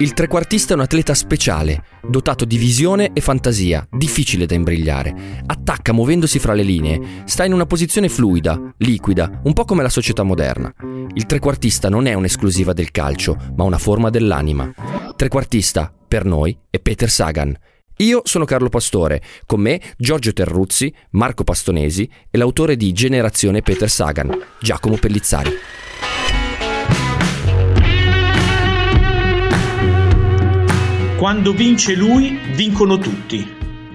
Il trequartista è un atleta speciale, dotato di visione e fantasia, difficile da imbrigliare. Attacca muovendosi fra le linee, sta in una posizione fluida, liquida, un po' come la società moderna. Il trequartista non è un'esclusiva del calcio, ma una forma dell'anima. Trequartista, per noi, è Peter Sagan. Io sono Carlo Pastore, con me Giorgio Terruzzi, Marco Pastonesi e l'autore di Generazione Peter Sagan, Giacomo Pellizzari. Quando vince lui, vincono tutti.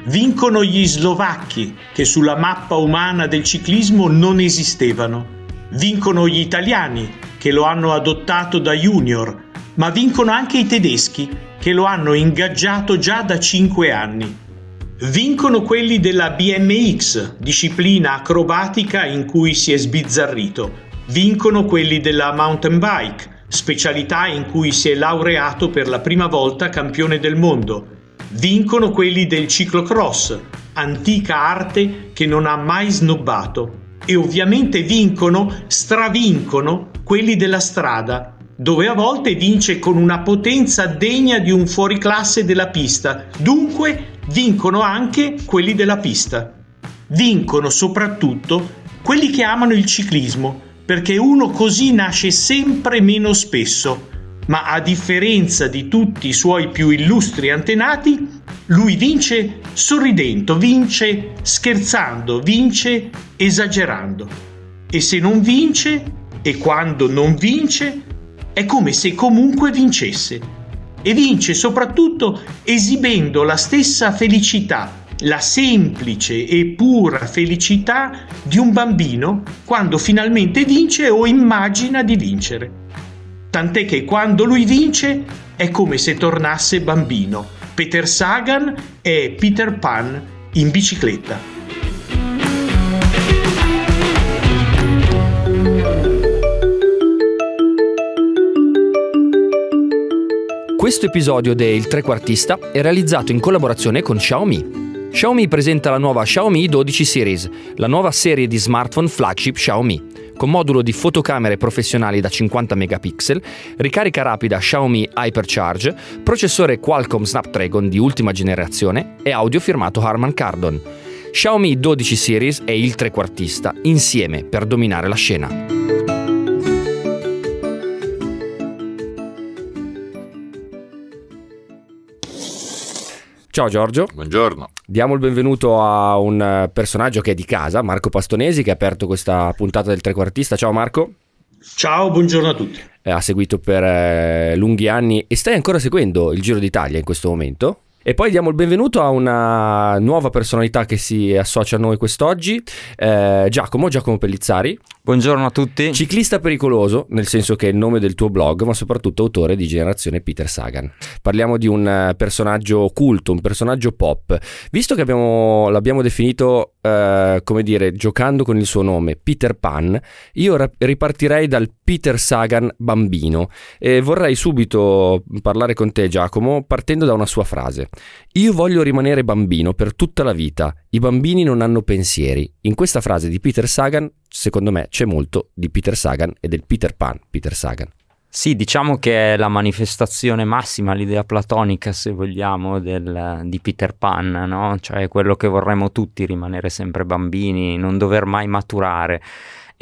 Vincono gli slovacchi, che sulla mappa umana del ciclismo non esistevano. Vincono gli italiani, che lo hanno adottato da junior, ma vincono anche i tedeschi, che lo hanno ingaggiato già da 5 anni. Vincono quelli della BMX, disciplina acrobatica in cui si è sbizzarrito. Vincono quelli della mountain bike, specialità in cui si è laureato per la prima volta campione del mondo. Vincono quelli del ciclocross, antica arte che non ha mai snobbato. E ovviamente vincono, stravincono quelli della strada, dove a volte vince con una potenza degna di un fuoriclasse della pista. Dunque vincono anche quelli della pista. Vincono soprattutto quelli che amano il ciclismo, perché uno così nasce sempre meno spesso, ma a differenza di tutti i suoi più illustri antenati, lui vince sorridendo, vince scherzando, vince esagerando. E se non vince, e quando non vince, è come se comunque vincesse. E vince soprattutto esibendo la stessa felicità la semplice e pura felicità di un bambino quando finalmente vince o immagina di vincere. Tant'è che quando lui vince è come se tornasse bambino. Peter Sagan è Peter Pan in bicicletta. Questo episodio del Trequartista è realizzato in collaborazione con Xiaomi. Xiaomi presenta la nuova Xiaomi 12 Series, la nuova serie di smartphone flagship Xiaomi con modulo di fotocamere professionali da 50 megapixel, ricarica rapida Xiaomi Hypercharge, processore Qualcomm Snapdragon di ultima generazione e audio firmato Harman Kardon. Xiaomi 12 Series è il trequartista, insieme per dominare la scena. Ciao Giorgio. Buongiorno. Diamo il benvenuto a un eh, personaggio che è di casa, Marco Pastonesi, che ha aperto questa puntata del trequartista. Ciao Marco. Ciao, buongiorno a tutti. Eh, ha seguito per eh, lunghi anni e stai ancora seguendo il Giro d'Italia in questo momento? E poi diamo il benvenuto a una nuova personalità che si associa a noi quest'oggi, eh, Giacomo, Giacomo Pellizzari. Buongiorno a tutti. Ciclista pericoloso, nel senso che è il nome del tuo blog, ma soprattutto autore di Generazione Peter Sagan. Parliamo di un eh, personaggio occulto, un personaggio pop. Visto che abbiamo, l'abbiamo definito, eh, come dire, giocando con il suo nome, Peter Pan, io ripartirei dal Peter Sagan bambino e vorrei subito parlare con te, Giacomo, partendo da una sua frase. Io voglio rimanere bambino per tutta la vita. I bambini non hanno pensieri. In questa frase di Peter Sagan, secondo me, c'è molto di Peter Sagan e del Peter Pan Peter Sagan. Sì, diciamo che è la manifestazione massima, l'idea platonica, se vogliamo, del, di Peter Pan, no? Cioè quello che vorremmo tutti, rimanere sempre bambini, non dover mai maturare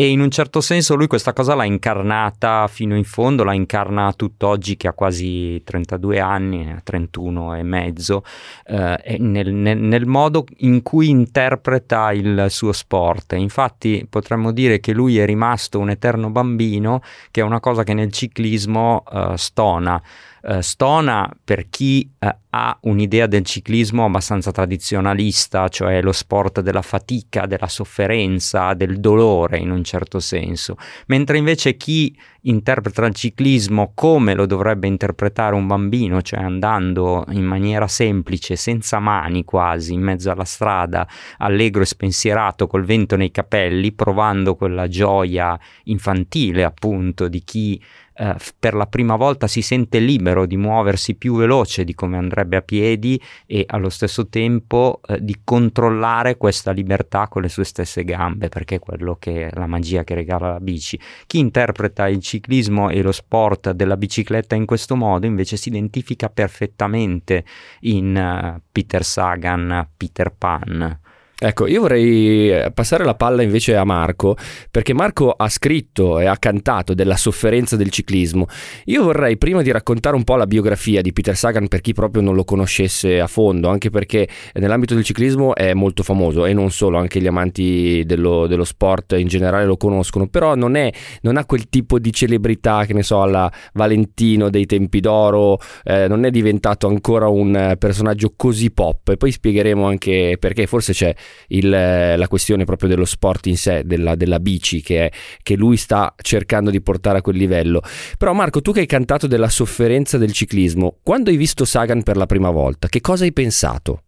e in un certo senso lui questa cosa l'ha incarnata fino in fondo, la incarna tutt'oggi che ha quasi 32 anni, 31 e mezzo, eh, nel, nel, nel, modo in cui interpreta il suo sport. Infatti potremmo dire che lui è rimasto un eterno bambino, che è una cosa che nel ciclismo eh, stona. Eh, stona per chi eh, ha un'idea del ciclismo abbastanza tradizionalista, cioè lo sport della fatica, della sofferenza, del dolore in un certo senso, mentre invece chi interpreta il ciclismo come lo dovrebbe interpretare un bambino, cioè andando in maniera semplice, senza mani quasi, in mezzo alla strada, allegro e spensierato, col vento nei capelli, provando quella gioia infantile appunto di chi eh, per la prima volta si sente libero di muoversi più veloce di come andrebbe a piedi e allo stesso tempo eh, di controllare questa libertà con le sue stesse gambe, perché è quello che è la magia che regala la bici. Chi interpreta il ciclismo e lo sport della bicicletta in questo modo invece si identifica perfettamente in uh, Peter Sagan, Peter Pan. Ecco, io vorrei eh, passare la palla invece a Marco, perché Marco ha scritto e ha cantato della sofferenza del ciclismo. Io vorrei prima di raccontare un po' la biografia di Peter Sagan per chi proprio non lo conoscesse a fondo, anche perché nell'ambito del ciclismo è molto famoso e non solo, anche gli amanti dello, dello sport in generale lo conoscono, però non, è, non, ha quel tipo di celebrità che ne so, alla Valentino dei tempi d'oro, eh, non è diventato ancora un personaggio così pop e poi spiegheremo anche perché forse c'è il, la questione proprio dello sport in sé, della, della bici che, è, che lui sta cercando di portare a quel livello. Però Marco, tu che hai cantato della sofferenza del ciclismo, quando hai visto Sagan per la prima volta, che cosa hai pensato?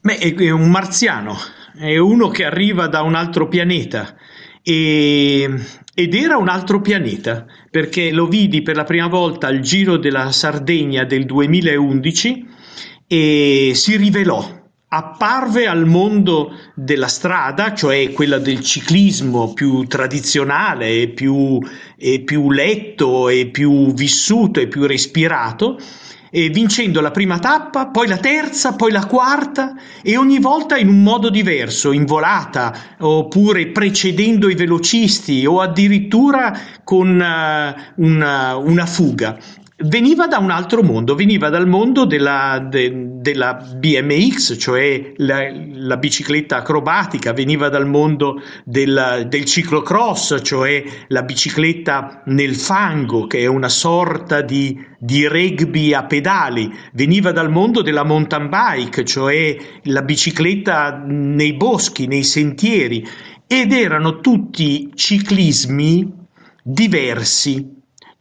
Beh, è un marziano, è uno che arriva da un altro pianeta e, ed era un altro pianeta perché lo vidi per la prima volta al Giro della Sardegna del 2011 e si rivelò apparve al mondo della strada, cioè quella del ciclismo più tradizionale e più, e più letto e più vissuto e più respirato, e vincendo la prima tappa, poi la terza, poi la quarta e ogni volta in un modo diverso, in volata oppure precedendo i velocisti o addirittura con uh, una, una fuga veniva da un altro mondo, veniva dal mondo della, de, della BMX, cioè la, la, bicicletta acrobatica, veniva dal mondo del, del ciclocross, cioè la bicicletta nel fango, che è una sorta di, di rugby a pedali, veniva dal mondo della mountain bike, cioè la bicicletta nei boschi, nei sentieri, ed erano tutti ciclismi diversi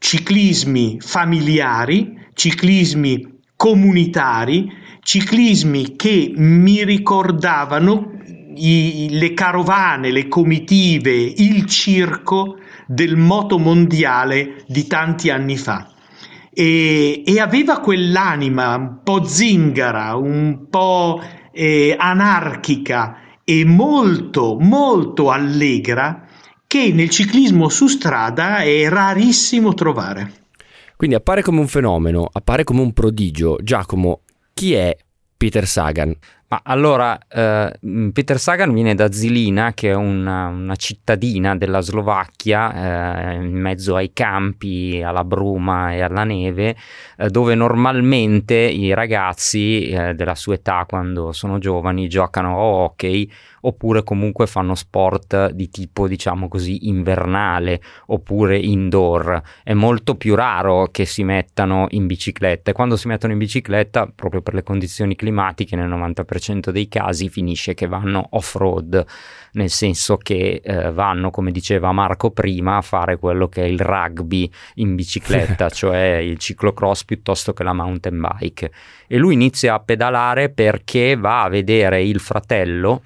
ciclismi familiari, ciclismi comunitari, ciclismi che mi ricordavano i, le carovane, le comitive, il circo del moto mondiale di tanti anni fa. E, e aveva quell'anima un po' zingara, un po' eh, anarchica e molto, molto allegra che nel ciclismo su strada è rarissimo trovare. Quindi appare come un fenomeno, appare come un prodigio. Giacomo, chi è Peter Sagan? Ma allora, eh, Peter Sagan viene da Zilina, che è una, una cittadina della Slovacchia, eh, in mezzo ai campi, alla bruma e alla neve, eh, dove normalmente i ragazzi eh, della sua età, quando sono giovani, giocano a hockey oppure comunque fanno sport di tipo diciamo così invernale oppure indoor. È molto più raro che si mettano in bicicletta e quando si mettono in bicicletta proprio per le condizioni climatiche nel 90% dei casi finisce che vanno off-road, nel senso che eh, vanno, come diceva Marco prima, a fare quello che è il rugby in bicicletta, cioè il ciclocross piuttosto che la mountain bike. E lui inizia a pedalare perché va a vedere il fratello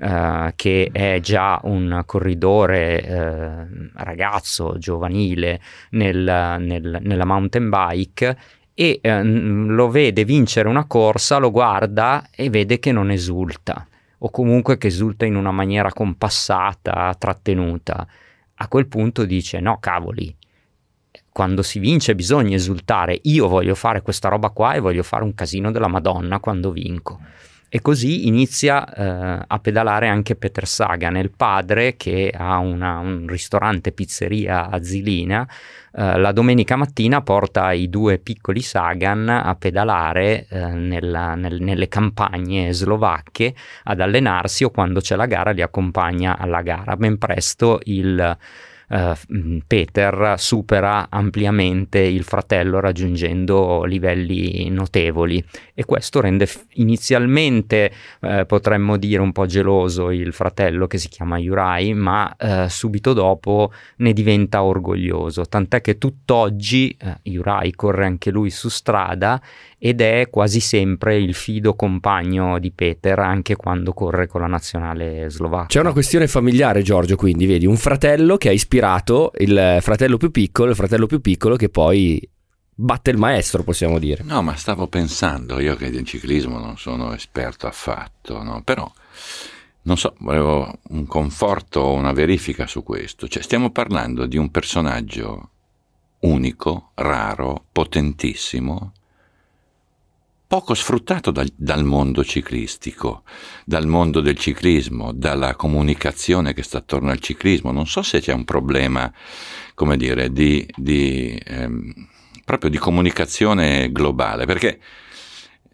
Uh, che è già un corridore uh, ragazzo, giovanile nel, nel, nella mountain bike e uh, lo vede vincere una corsa, lo guarda e vede che non esulta o comunque che esulta in una maniera compassata, trattenuta. A quel punto dice no cavoli, quando si vince bisogna esultare, io voglio fare questa roba qua e voglio fare un casino della Madonna quando vinco. E così inizia eh, a pedalare anche Peter Sagan, il padre che ha una, un ristorante pizzeria a Zilina. Eh, la domenica mattina porta i due piccoli Sagan a pedalare eh, nella, nel, nelle campagne slovacche ad allenarsi o quando c'è la gara li accompagna alla gara. Ben presto il uh, Peter supera ampiamente il fratello raggiungendo livelli notevoli. E questo rende f- inizialmente uh, potremmo dire un po' geloso il fratello che si chiama Yurai ma uh, subito dopo ne diventa orgoglioso. Tant'è che tutt'oggi Yurai corre anche lui su strada ed è quasi sempre il fido compagno di Peter anche quando corre con la nazionale slovacca. C'è una questione familiare Giorgio, quindi vedi un fratello che ha ispirato il fratello più piccolo, il fratello più piccolo che poi batte il maestro, possiamo dire. No, ma stavo pensando, io che in ciclismo non sono esperto affatto, no? però non so, volevo un conforto, una verifica su questo. Cioè, stiamo parlando di un personaggio unico, raro, potentissimo, poco sfruttato dal, dal, mondo ciclistico, dal mondo del ciclismo, dalla comunicazione che sta attorno al ciclismo. Non so se c'è un problema, come dire, di, di ehm, proprio di comunicazione globale, perché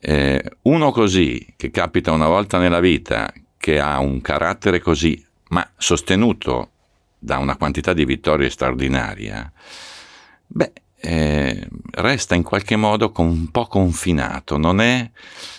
eh, uno così, che capita una volta nella vita, che ha un carattere così, ma sostenuto da una quantità di vittorie straordinaria, beh, eh, resta in qualche modo un po' confinato, non è,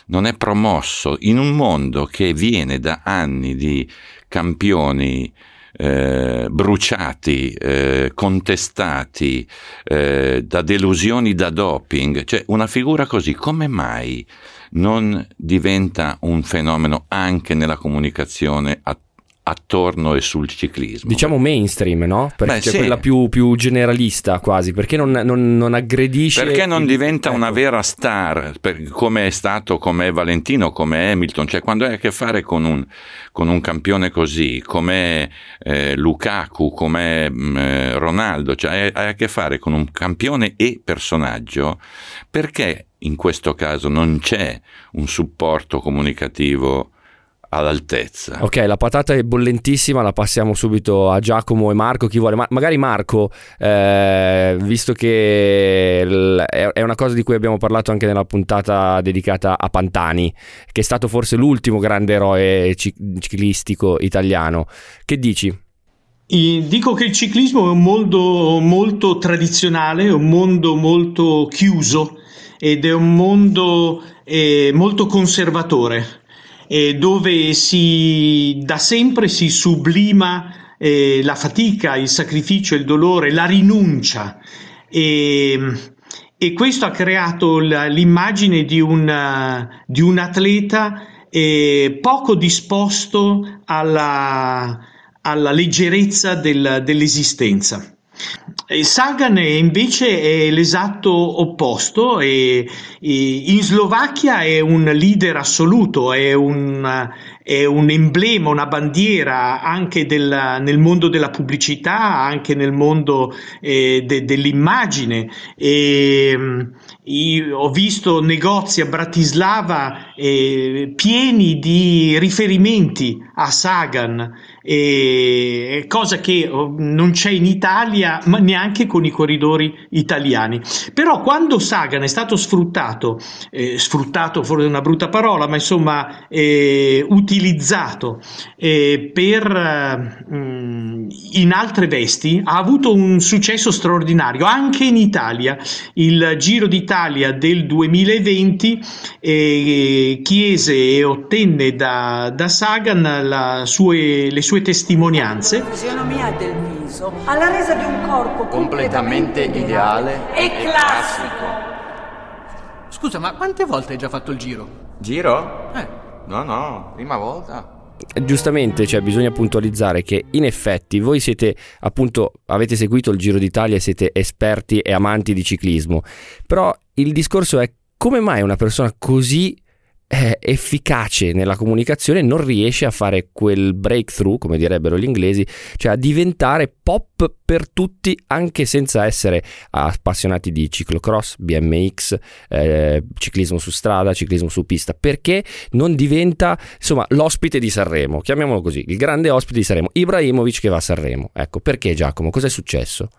non è promosso in un mondo che viene da anni di campioni eh, bruciati, eh, contestati eh, da delusioni da doping, cioè una figura così, come mai non diventa un fenomeno anche nella comunicazione attuale? Attorno e sul ciclismo. Diciamo mainstream, no? Perché Beh, sì. quella più, più, generalista quasi, perché non, non, non aggredisce... Perché non il... diventa ecco. una vera star, per, come è stato, come è Valentino, come Hamilton, cioè quando hai a che fare con un, con un campione così, come eh, Lukaku, come mm, eh, Ronaldo, cioè hai a che fare con un campione e personaggio, perché in questo caso non c'è un supporto comunicativo all'altezza. Ok, la patata è bollentissima, la passiamo subito a Giacomo e Marco, chi vuole. Ma magari Marco, eh, visto che è una cosa di cui abbiamo parlato anche nella puntata dedicata a Pantani, che è stato forse l'ultimo grande eroe ciclistico italiano, che dici? Dico che il ciclismo è un mondo molto tradizionale, è un mondo molto chiuso ed è un mondo eh, molto conservatore eh, dove si, da sempre si sublima eh, la fatica, il sacrificio, il dolore, la rinuncia. E, e questo ha creato la, l'immagine di un, di un atleta eh, poco disposto alla, alla leggerezza del, dell'esistenza. Sagan invece è l'esatto opposto, e, e in Slovacchia è un leader assoluto, è un, è un emblema, una bandiera anche del, nel mondo della pubblicità, anche nel mondo eh, de, dell'immagine. E, ho visto negozi a Bratislava eh, pieni di riferimenti a Sagan, eh, cosa che oh, non c'è in Italia, ma neanche con i corridori italiani. Però quando Sagan è stato sfruttato, eh, sfruttato forse è una brutta parola, ma insomma eh, utilizzato eh, per mm, in altre vesti, ha avuto un successo straordinario anche in Italia. Il Giro d'Italia del 2020 eh, chiese e ottenne da, da Sagan sue, le sue testimonianze. La fisionomia del viso alla resa di un corpo completamente, completamente ideale e classico. Scusa, ma quante volte hai già fatto il giro? Giro? Eh. No, no, prima volta giustamente cioè, bisogna puntualizzare che in effetti voi siete appunto avete seguito il Giro d'Italia siete esperti e amanti di ciclismo però il discorso è come mai una persona così eh, efficace nella comunicazione non riesce a fare quel breakthrough, come direbbero gli inglesi, cioè a diventare pop per tutti anche senza essere appassionati di ciclocross, BMX, eh, ciclismo su strada, ciclismo su pista, perché non diventa insomma l'ospite di Sanremo, chiamiamolo così, il grande ospite di Sanremo, Ibrahimovic che va a Sanremo. Ecco, perché Giacomo? Cos'è successo?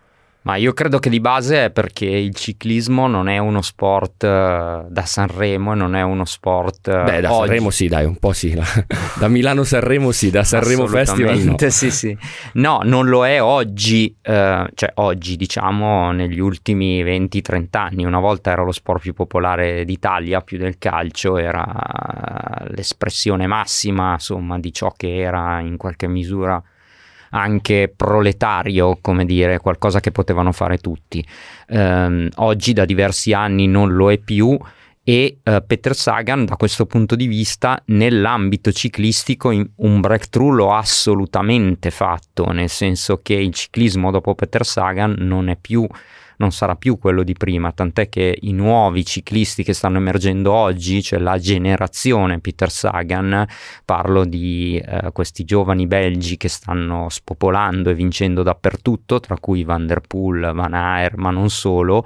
Ma io credo che di base è perché il ciclismo non è uno sport uh, da Sanremo e non è uno sport. Uh, Beh, da oggi. Sanremo sì, dai, un po' sì. da Milano Sanremo sì, da Sanremo Festival no. sì, sì. No, non lo è oggi, uh, cioè oggi diciamo negli ultimi 20-30 anni. Una volta era lo sport più popolare d'Italia, più del calcio, era l'espressione massima, insomma, di ciò che era in qualche misura anche proletario, come dire, qualcosa che potevano fare tutti. Um, oggi da diversi anni non lo è più e uh, Peter Sagan da questo punto di vista nell'ambito ciclistico un breakthrough lo ha assolutamente fatto, nel senso che il ciclismo dopo Peter Sagan non è più non sarà più quello di prima, tant'è che i nuovi ciclisti che stanno emergendo oggi, cioè la generazione Peter Sagan, parlo di eh, questi giovani belgi che stanno spopolando e vincendo dappertutto, tra cui Van der Poel, Van Aer, ma non solo,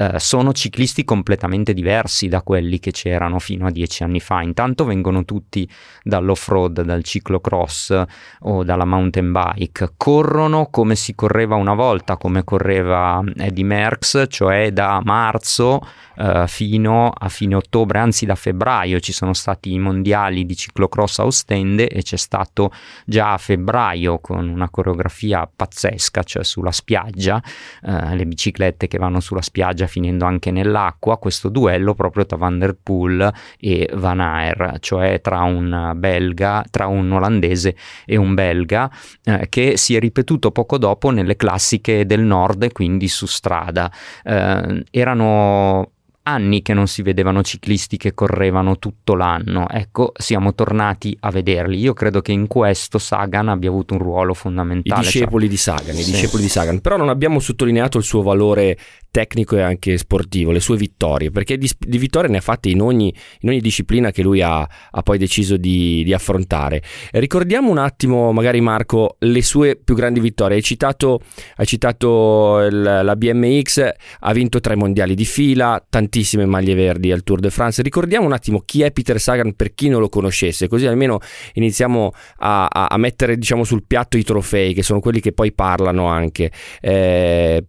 eh, sono ciclisti completamente diversi da quelli che c'erano fino a dieci anni fa. Intanto vengono tutti dall'off-road, dal ciclocross o dalla mountain bike, corrono come si correva una volta, come correva Eddie Merckx, cioè da marzo eh, fino a fine ottobre, anzi da febbraio ci sono stati i mondiali di ciclocross a Ostende e c'è stato già a febbraio con una coreografia pazzesca, cioè sulla spiaggia, eh, le biciclette che vanno sulla spiaggia finendo anche nell'acqua, questo duello proprio tra Van der Poel e Van Aer, cioè tra un belga, tra un olandese e un belga, eh, che si è ripetuto poco dopo nelle classiche del nord, quindi su strada. Eh, erano anni che non si vedevano ciclisti che correvano tutto l'anno. Ecco, siamo tornati a vederli. Io credo che in questo Sagan abbia avuto un ruolo fondamentale. I discepoli cioè... di Sagan, i sì. discepoli di Sagan. Però non abbiamo sottolineato il suo valore tecnico e anche sportivo, le sue vittorie, perché di, di vittorie ne ha fatte in ogni, in ogni disciplina che lui ha, ha poi deciso di, di, affrontare. Ricordiamo un attimo, magari Marco, le sue più grandi vittorie. Hai citato, hai citato il, la BMX, ha vinto tre mondiali di fila, tantissimi tantissime maglie verdi al Tour de France. Ricordiamo un attimo chi è Peter Sagan per chi non lo conoscesse, così almeno iniziamo a, a, a mettere diciamo, sul piatto i trofei, che sono quelli che poi parlano anche. Eh,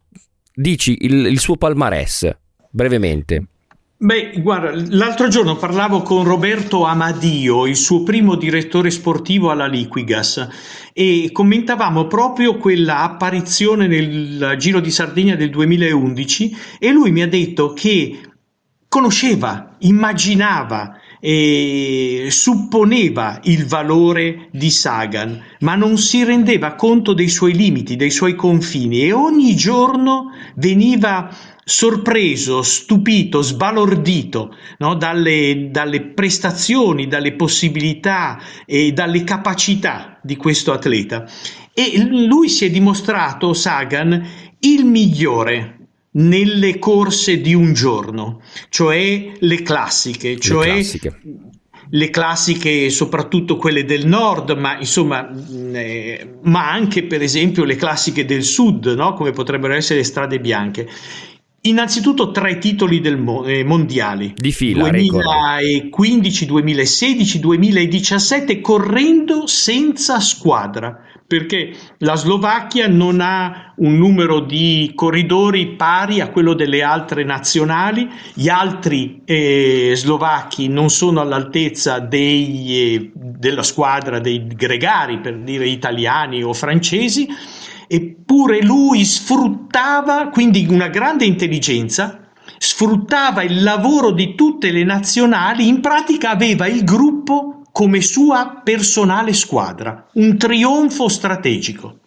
dici il, il suo palmarès, brevemente. Beh, guarda, l'altro giorno parlavo con Roberto Amadio, il suo primo direttore sportivo alla Liquigas, e commentavamo proprio quella apparizione nel Giro di Sardegna del 2011 e lui mi ha detto che conosceva, immaginava e supponeva il valore di Sagan, ma non si rendeva conto dei suoi limiti, dei suoi confini e ogni giorno veniva sorpreso, stupito, sbalordito no? dalle, dalle prestazioni, dalle possibilità e dalle capacità di questo atleta. E lui si è dimostrato, Sagan, il migliore nelle corse di un giorno, cioè le classiche, le cioè classiche. le classiche soprattutto quelle del nord, ma insomma, eh, ma anche per esempio le classiche del sud, no? come potrebbero essere le strade bianche. Innanzitutto tre titoli del mo- eh, mondiali di fila 2015, 2016, 2017 correndo senza squadra perché la Slovacchia non ha un numero di corridori pari a quello delle altre nazionali, gli altri eh, slovacchi non sono all'altezza dei, eh, della squadra dei gregari, per dire italiani o francesi, eppure lui sfruttava, quindi una grande intelligenza, sfruttava il lavoro di tutte le nazionali, in pratica aveva il gruppo come sua personale squadra, un trionfo strategico.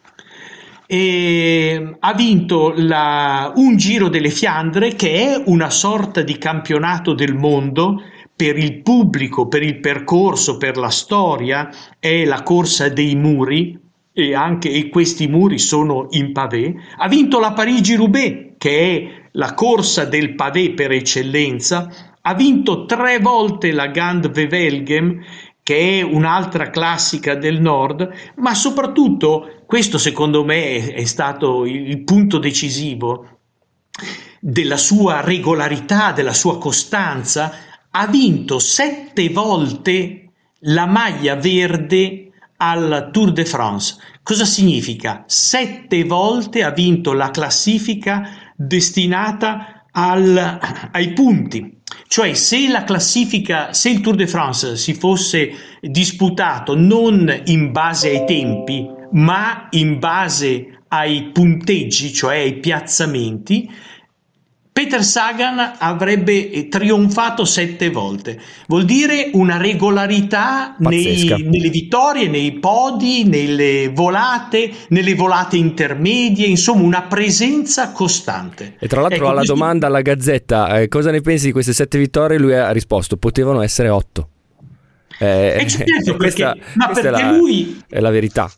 E ha vinto la, un Giro delle Fiandre che è una sorta di campionato del mondo per il pubblico, per il percorso, per la storia, è la corsa dei muri e anche e questi muri sono in pavé. Ha vinto la Parigi-Roubaix che è la corsa del pavé per eccellenza, ha vinto tre volte la Gand Wevelgem che è un'altra classica del nord, ma soprattutto questo secondo me è stato il punto decisivo della sua regolarità, della sua costanza, ha vinto sette volte la maglia verde al Tour de France. Cosa significa? Sette volte ha vinto la classifica destinata al, ai punti. Cioè se la classifica, se il Tour de France si fosse disputato non in base ai tempi, ma in base ai punteggi, cioè ai piazzamenti, Peter Sagan avrebbe trionfato sette volte. Vuol dire una regolarità nei, nelle vittorie, nei podi, nelle volate, nelle volate intermedie, insomma una presenza costante. E tra l'altro ecco, alla questo... domanda alla Gazzetta eh, cosa ne pensi di queste sette vittorie, lui ha risposto potevano essere otto. Eh, eh certo, questa, perché, ma perché è la, lui è la verità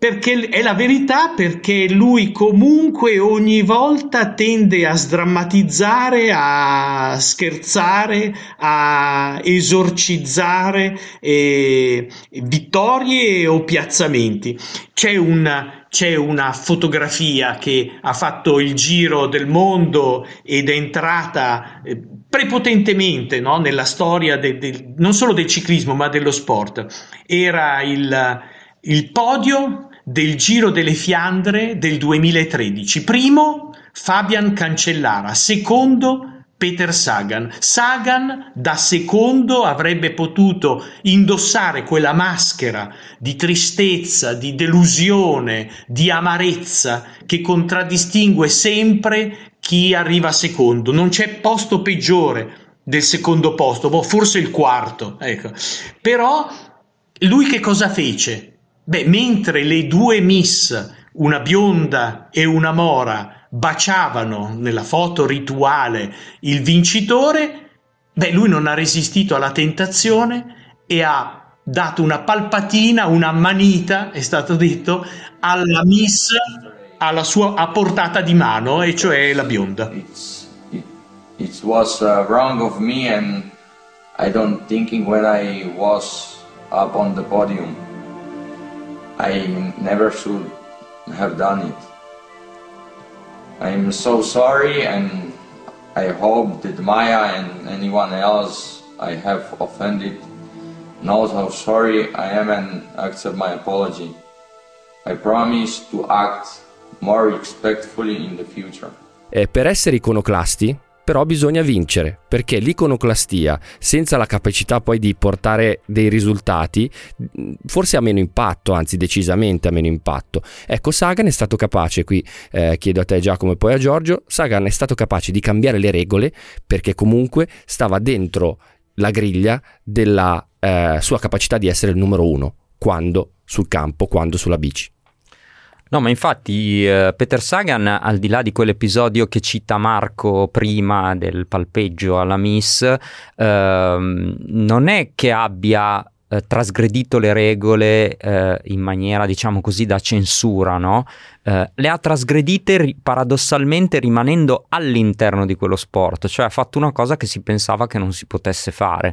perché è la verità perché lui comunque ogni volta tende a sdrammatizzare, a scherzare, a esorcizzare eh, vittorie o piazzamenti. C'è una, c'è una fotografia che ha fatto il giro del mondo ed è entrata eh, prepotentemente no, nella storia de, de, non solo del ciclismo ma dello sport. Era il, il podio del Giro delle Fiandre del 2013. Primo Fabian Cancellara, secondo Peter Sagan. Sagan da secondo avrebbe potuto indossare quella maschera di tristezza, di delusione, di amarezza che contraddistingue sempre chi arriva secondo. Non c'è posto peggiore del secondo posto, boh, forse il quarto, ecco. Però lui che cosa fece? Beh, mentre le due miss, una bionda e una mora, baciavano nella foto rituale il vincitore, beh, lui non ha resistito alla tentazione e ha dato una palpatina, una manita, è stato detto, alla miss alla sua a portata di mano, e cioè la bionda. It's, it, it was uh, wrong of me and I don't thinking when I was up on the podium. I never should have done it. I'm so sorry and I hope that Maya and anyone else I have offended knows how sorry I am and accept my apology. I promise to act more respectfully in the future. E per essere iconoclasti però bisogna vincere, perché l'iconoclastia, senza la capacità poi di portare dei risultati, forse ha meno impatto, anzi decisamente ha meno impatto. Ecco, Sagan è stato capace, qui eh, chiedo a te Giacomo e poi a Giorgio, Sagan è stato capace di cambiare le regole perché comunque stava dentro la griglia della eh, sua capacità di essere il numero uno, quando sul campo, quando sulla bici. No, ma infatti eh, Peter Sagan, al di là di quell'episodio che cita Marco prima del palpeggio alla Miss, eh, non è che abbia eh, trasgredito le regole eh, in maniera, diciamo così, da censura, no? Eh, le ha trasgredite ri- paradossalmente rimanendo all'interno di quello sport, cioè ha fatto una cosa che si pensava che non si potesse fare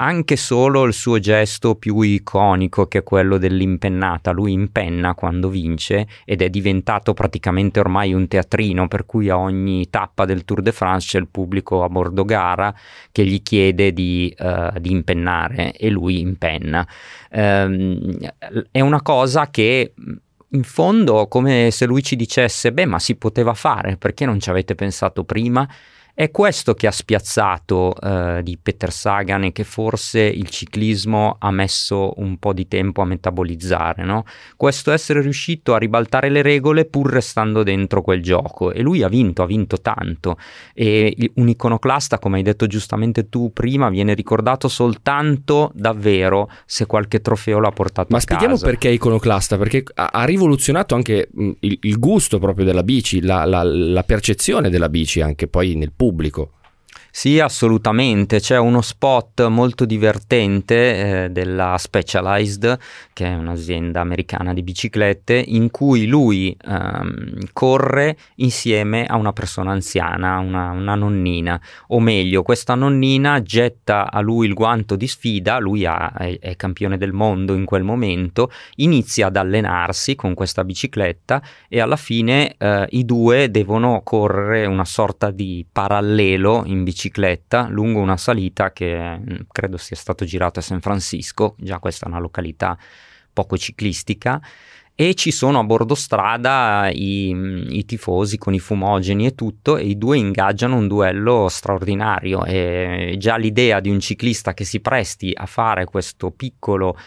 anche solo il suo gesto più iconico che è quello dell'impennata, lui impenna quando vince ed è diventato praticamente ormai un teatrino per cui a ogni tappa del Tour de France c'è il pubblico a bordo gara che gli chiede di, uh, di impennare e lui impenna. Um, è una cosa che in fondo come se lui ci dicesse beh ma si poteva fare perché non ci avete pensato prima è questo che ha spiazzato eh, di Peter Sagan e che forse il ciclismo ha messo un po' di tempo a metabolizzare, no? Questo essere riuscito a ribaltare le regole pur restando dentro quel gioco e lui ha vinto, ha vinto tanto e un iconoclasta, come hai detto giustamente tu prima, viene ricordato soltanto davvero se qualche trofeo l'ha portato Ma a casa. Ma spieghiamo perché iconoclasta, perché ha, rivoluzionato anche il, il, gusto proprio della bici, la, la, la percezione della bici anche poi nel pubblico pubblico. Sì, assolutamente. C'è uno spot molto divertente eh, della Specialized, che è un'azienda americana di biciclette, in cui lui ehm, corre insieme a una persona anziana, una, una, nonnina. O meglio, questa nonnina getta a lui il guanto di sfida, lui ha, è, è campione del mondo in quel momento, inizia ad allenarsi con questa bicicletta e alla fine eh, i due devono correre una sorta di parallelo in bicicletta bicicletta lungo una salita che mm, credo sia stato girato a San Francisco, già questa è una località poco ciclistica e ci sono a bordo strada i, mm, i, tifosi con i fumogeni e tutto e i due ingaggiano un duello straordinario e già l'idea di un ciclista che si presti a fare questo piccolo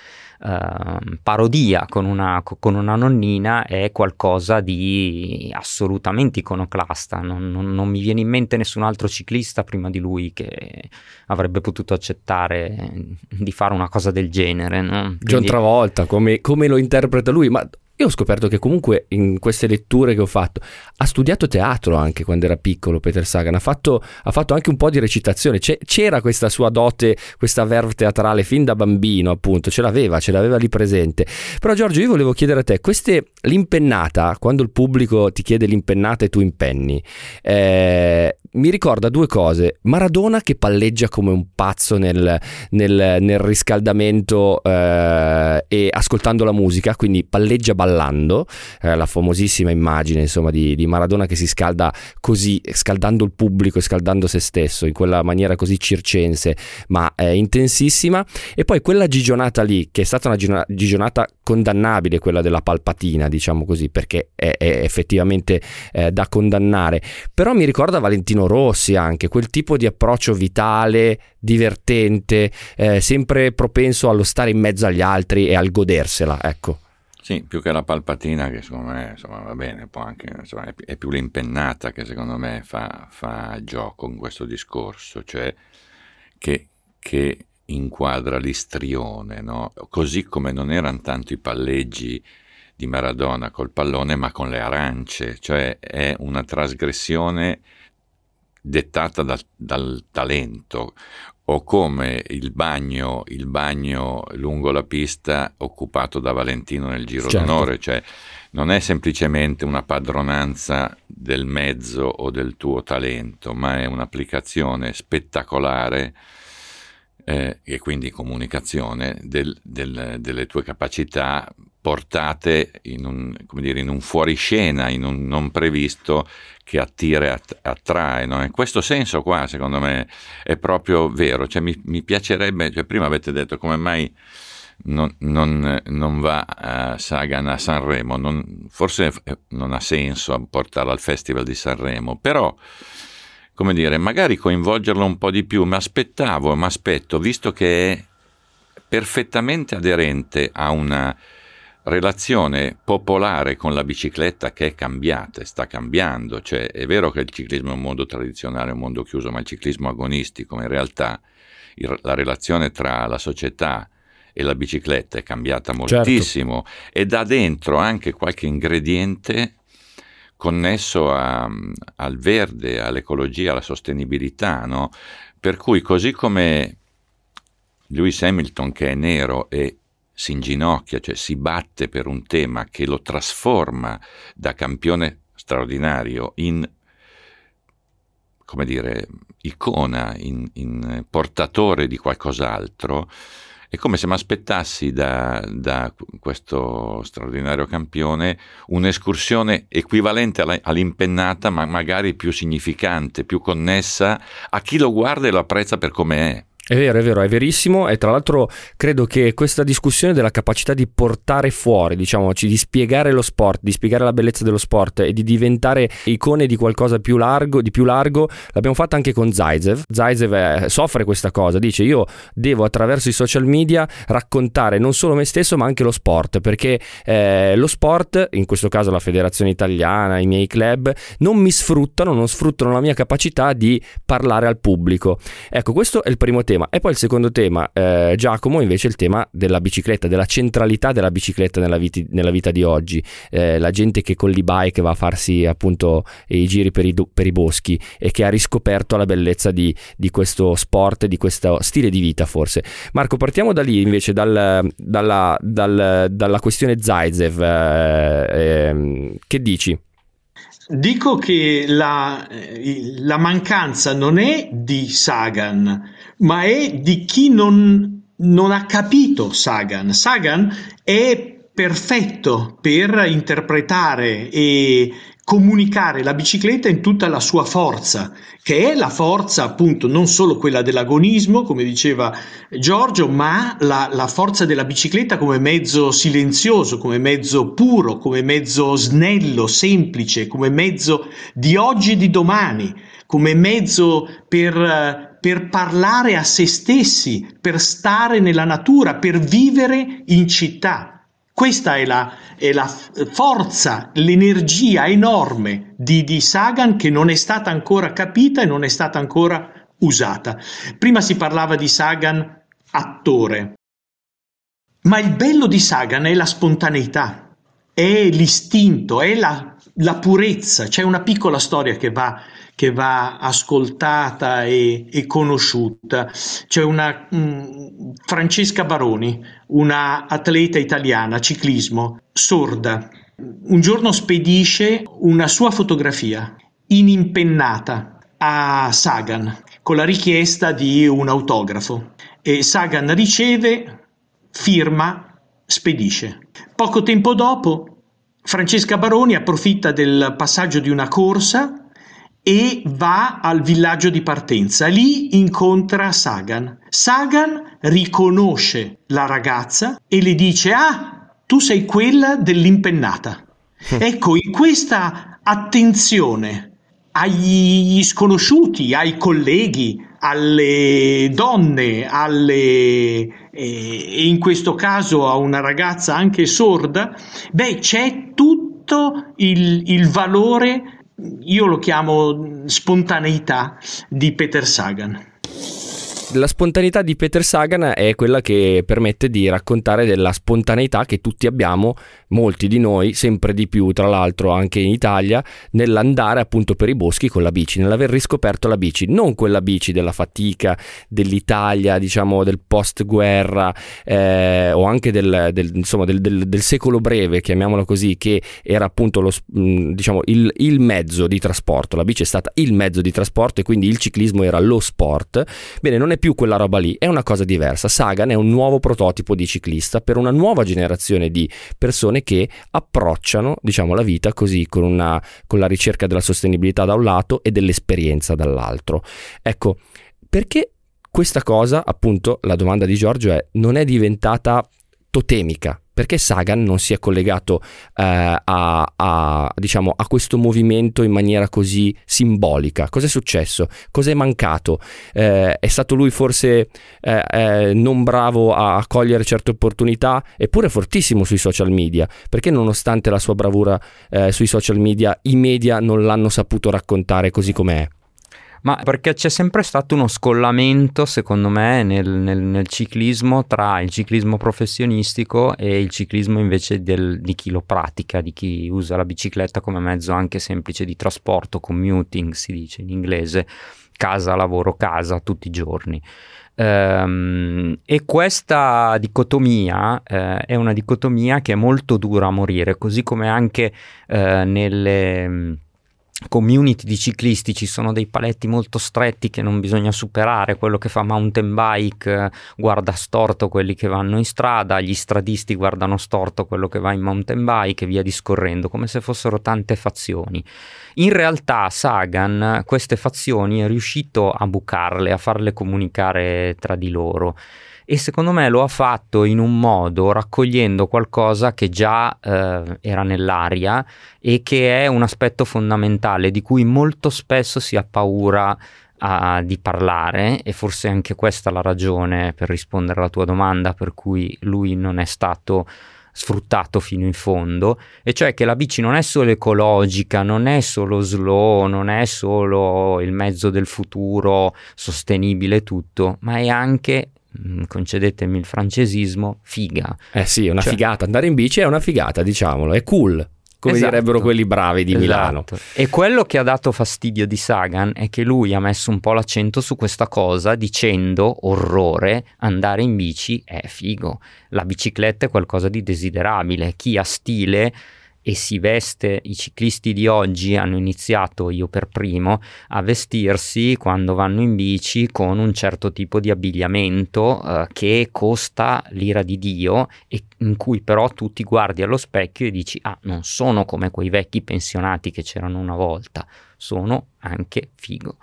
uh, parodia con una, con una, nonnina è qualcosa di assolutamente iconoclasta. Non, non, non, mi viene in mente nessun altro ciclista prima di lui che avrebbe potuto accettare di fare una cosa del genere. No? Quindi... John Travolta, come, come lo interpreta lui? Ma io ho scoperto che comunque in queste letture che ho fatto ha studiato teatro anche quando era piccolo Peter Sagan, ha fatto, ha fatto anche un po' di recitazione, C'è, c'era questa sua dote, questa verve teatrale fin da bambino appunto, ce l'aveva, ce l'aveva lì presente. Però Giorgio io volevo chiedere a te, queste, l'impennata, quando il pubblico ti chiede l'impennata e tu impenni, eh, mi ricorda due cose. Maradona che palleggia come un pazzo nel, nel, nel riscaldamento eh, e ascoltando la musica, quindi palleggia ballando, eh, la famosissima immagine insomma di, di, Maradona che si scalda così, scaldando il pubblico e scaldando se stesso in quella maniera così circense ma eh, intensissima. E poi quella gigionata lì, che è stata una gigionata condannabile, quella della palpatina, diciamo così, perché è, è effettivamente eh, da condannare. Però mi ricorda Valentino Rossi anche, quel tipo di approccio vitale, divertente, eh, sempre propenso allo stare in mezzo agli altri e al godersela, ecco. Sì, più che la palpatina che secondo me insomma, va bene, anche, insomma, è più l'impennata che secondo me fa, fa gioco in questo discorso, cioè che, che inquadra l'istrione, no? così come non erano tanto i palleggi di Maradona col pallone ma con le arance, cioè è una trasgressione dettata da, dal talento o come il bagno, il bagno lungo la pista occupato da Valentino nel giro certo. d'onore, cioè non è semplicemente una padronanza del mezzo o del tuo talento, ma è un'applicazione spettacolare eh, e quindi comunicazione del, del, delle tue capacità portate in un, dire, in un fuoriscena, in un non previsto che attira e attrae. No? In questo senso qua, secondo me, è proprio vero. Cioè, mi, mi, piacerebbe, cioè, prima avete detto come mai non, non, non va a Sagan a Sanremo, non, forse non ha senso portarlo al Festival di Sanremo, però come dire, magari coinvolgerlo un po' di più, mi aspettavo, mi aspetto, visto che è perfettamente aderente a una relazione popolare con la bicicletta che è cambiata e sta cambiando, cioè è vero che il ciclismo è un mondo tradizionale, un mondo chiuso, ma il ciclismo agonistico in realtà la relazione tra la società e la bicicletta è cambiata certo. moltissimo certo. e dà dentro anche qualche ingrediente connesso a, al verde, all'ecologia, alla sostenibilità, no? Per cui così come Lewis Hamilton che è nero e si inginocchia, cioè si batte per un tema che lo trasforma da campione straordinario in, come dire, icona, in, in portatore di qualcos'altro, è come se mi aspettassi da, da, questo straordinario campione un'escursione equivalente all'impennata, ma magari più significante, più connessa a chi lo guarda e lo apprezza per come è. È vero, è vero, è verissimo e tra l'altro credo che questa discussione della capacità di portare fuori, diciamo, di spiegare lo sport, di spiegare la bellezza dello sport e di diventare icone di qualcosa più largo, di più largo, l'abbiamo fatta anche con Zaizev. Zaizev eh, soffre questa cosa, dice io devo attraverso i social media raccontare non solo me stesso ma anche lo sport, perché eh, lo sport, in questo caso la federazione italiana, i miei club, non mi sfruttano, non sfruttano la mia capacità di parlare al pubblico. Ecco, questo è il primo tema tema. E poi il secondo tema, eh, Giacomo, invece il tema della bicicletta, della centralità della bicicletta nella, viti, nella vita di oggi. Eh, la gente che con l'e-bike va a farsi appunto i giri per i, per i boschi e che ha riscoperto la bellezza di, di, questo sport, di questo stile di vita forse. Marco, partiamo da lì invece, dal, dalla, dal, dalla questione Zaizev. Eh, ehm, che dici? Dico che la, la, mancanza non è di Sagan, ma è di chi non, non ha capito Sagan. Sagan è perfetto per interpretare e comunicare la bicicletta in tutta la sua forza, che è la forza appunto non solo quella dell'agonismo, come diceva Giorgio, ma la, la, forza della bicicletta come mezzo silenzioso, come mezzo puro, come mezzo snello, semplice, come mezzo di oggi e di domani, come mezzo per per parlare a se stessi, per stare nella natura, per vivere in città. Questa è la, è la forza, l'energia enorme di, di Sagan che non è stata ancora capita e non è stata ancora usata. Prima si parlava di Sagan attore, ma il bello di Sagan è la spontaneità, è l'istinto, è la, la purezza. C'è una piccola storia che va, che va ascoltata e, e, conosciuta. C'è una um, Francesca Baroni, una atleta italiana, ciclismo, sorda. Un giorno spedisce una sua fotografia inimpennata a Sagan con la richiesta di un autografo e Sagan riceve firma, spedisce. Poco tempo dopo Francesca Baroni approfitta del passaggio di una corsa e va al villaggio di partenza. Lì incontra Sagan. Sagan riconosce la ragazza e le dice: Ah, tu sei quella dell'impennata. ecco, in questa attenzione agli sconosciuti, ai colleghi, alle donne, alle, e in questo caso a una ragazza anche sorda, beh, c'è tutto il, il valore, io lo chiamo spontaneità, di Peter Sagan la spontaneità di Peter Sagan è quella che permette di raccontare della spontaneità che tutti abbiamo, molti di noi, sempre di più, tra l'altro anche in Italia, nell'andare appunto per i boschi con la bici, nell'aver riscoperto la bici, non quella bici della fatica, dell'Italia, diciamo del post-guerra eh, o anche del, del, insomma, del, del, secolo breve, chiamiamolo così, che era appunto lo, diciamo, il, il mezzo di trasporto. La bici è stata il mezzo di trasporto e quindi il ciclismo era lo sport. Bene, non è più quella roba lì, è una cosa diversa. Sagan è un nuovo prototipo di ciclista per una nuova generazione di persone che approcciano, diciamo, la vita così con, una, con la ricerca della sostenibilità da un lato e dell'esperienza dall'altro. Ecco, perché questa cosa, appunto, la domanda di Giorgio è, non è diventata totemica perché Sagan non si è collegato eh, a, a, diciamo, a, questo movimento in maniera così simbolica? Cos'è successo? Cos'è mancato? Eh, è stato lui forse eh, eh non bravo a cogliere certe opportunità? Eppure fortissimo sui social media, perché nonostante la sua bravura eh, sui social media, i media non l'hanno saputo raccontare così com'è? Ma perché c'è sempre stato uno scollamento, secondo me, nel, nel, nel ciclismo tra il ciclismo professionistico e il ciclismo invece del, di chi lo pratica, di chi usa la bicicletta come mezzo anche semplice di trasporto, commuting si dice in inglese, casa, lavoro, casa, tutti i giorni. Um, e questa dicotomia uh, è una dicotomia che è molto dura a morire, così come anche uh, nelle community di ciclisti ci sono dei paletti molto stretti che non bisogna superare, quello che fa mountain bike eh, guarda storto quelli che vanno in strada, gli stradisti guardano storto quello che va in mountain bike e via discorrendo, come se fossero tante fazioni. In realtà Sagan queste fazioni è riuscito a bucarle, a farle comunicare tra di loro e secondo me lo ha fatto in un modo raccogliendo qualcosa che già eh, era nell'aria e che è un aspetto fondamentale di cui molto spesso si ha paura a, di parlare e forse anche questa è la ragione per rispondere alla tua domanda per cui lui non è stato sfruttato fino in fondo, e cioè che la bici non è solo ecologica, non è solo slow, non è solo il mezzo del futuro sostenibile tutto, ma è anche concedetemi il francesismo, figa. Eh sì, è una cioè, figata. Andare in bici è una figata, diciamolo, è cool. Come esatto, direbbero quelli bravi di esatto. Milano. E quello che ha dato fastidio di Sagan è che lui ha messo un po' l'accento su questa cosa dicendo orrore, andare in bici è figo. La bicicletta è qualcosa di desiderabile. Chi ha stile e si veste, i ciclisti di oggi hanno iniziato, io per primo, a vestirsi quando vanno in bici con un certo tipo di abbigliamento eh, che costa l'ira di Dio e in cui però tu ti guardi allo specchio e dici ah non sono come quei vecchi pensionati che c'erano una volta, sono anche figo.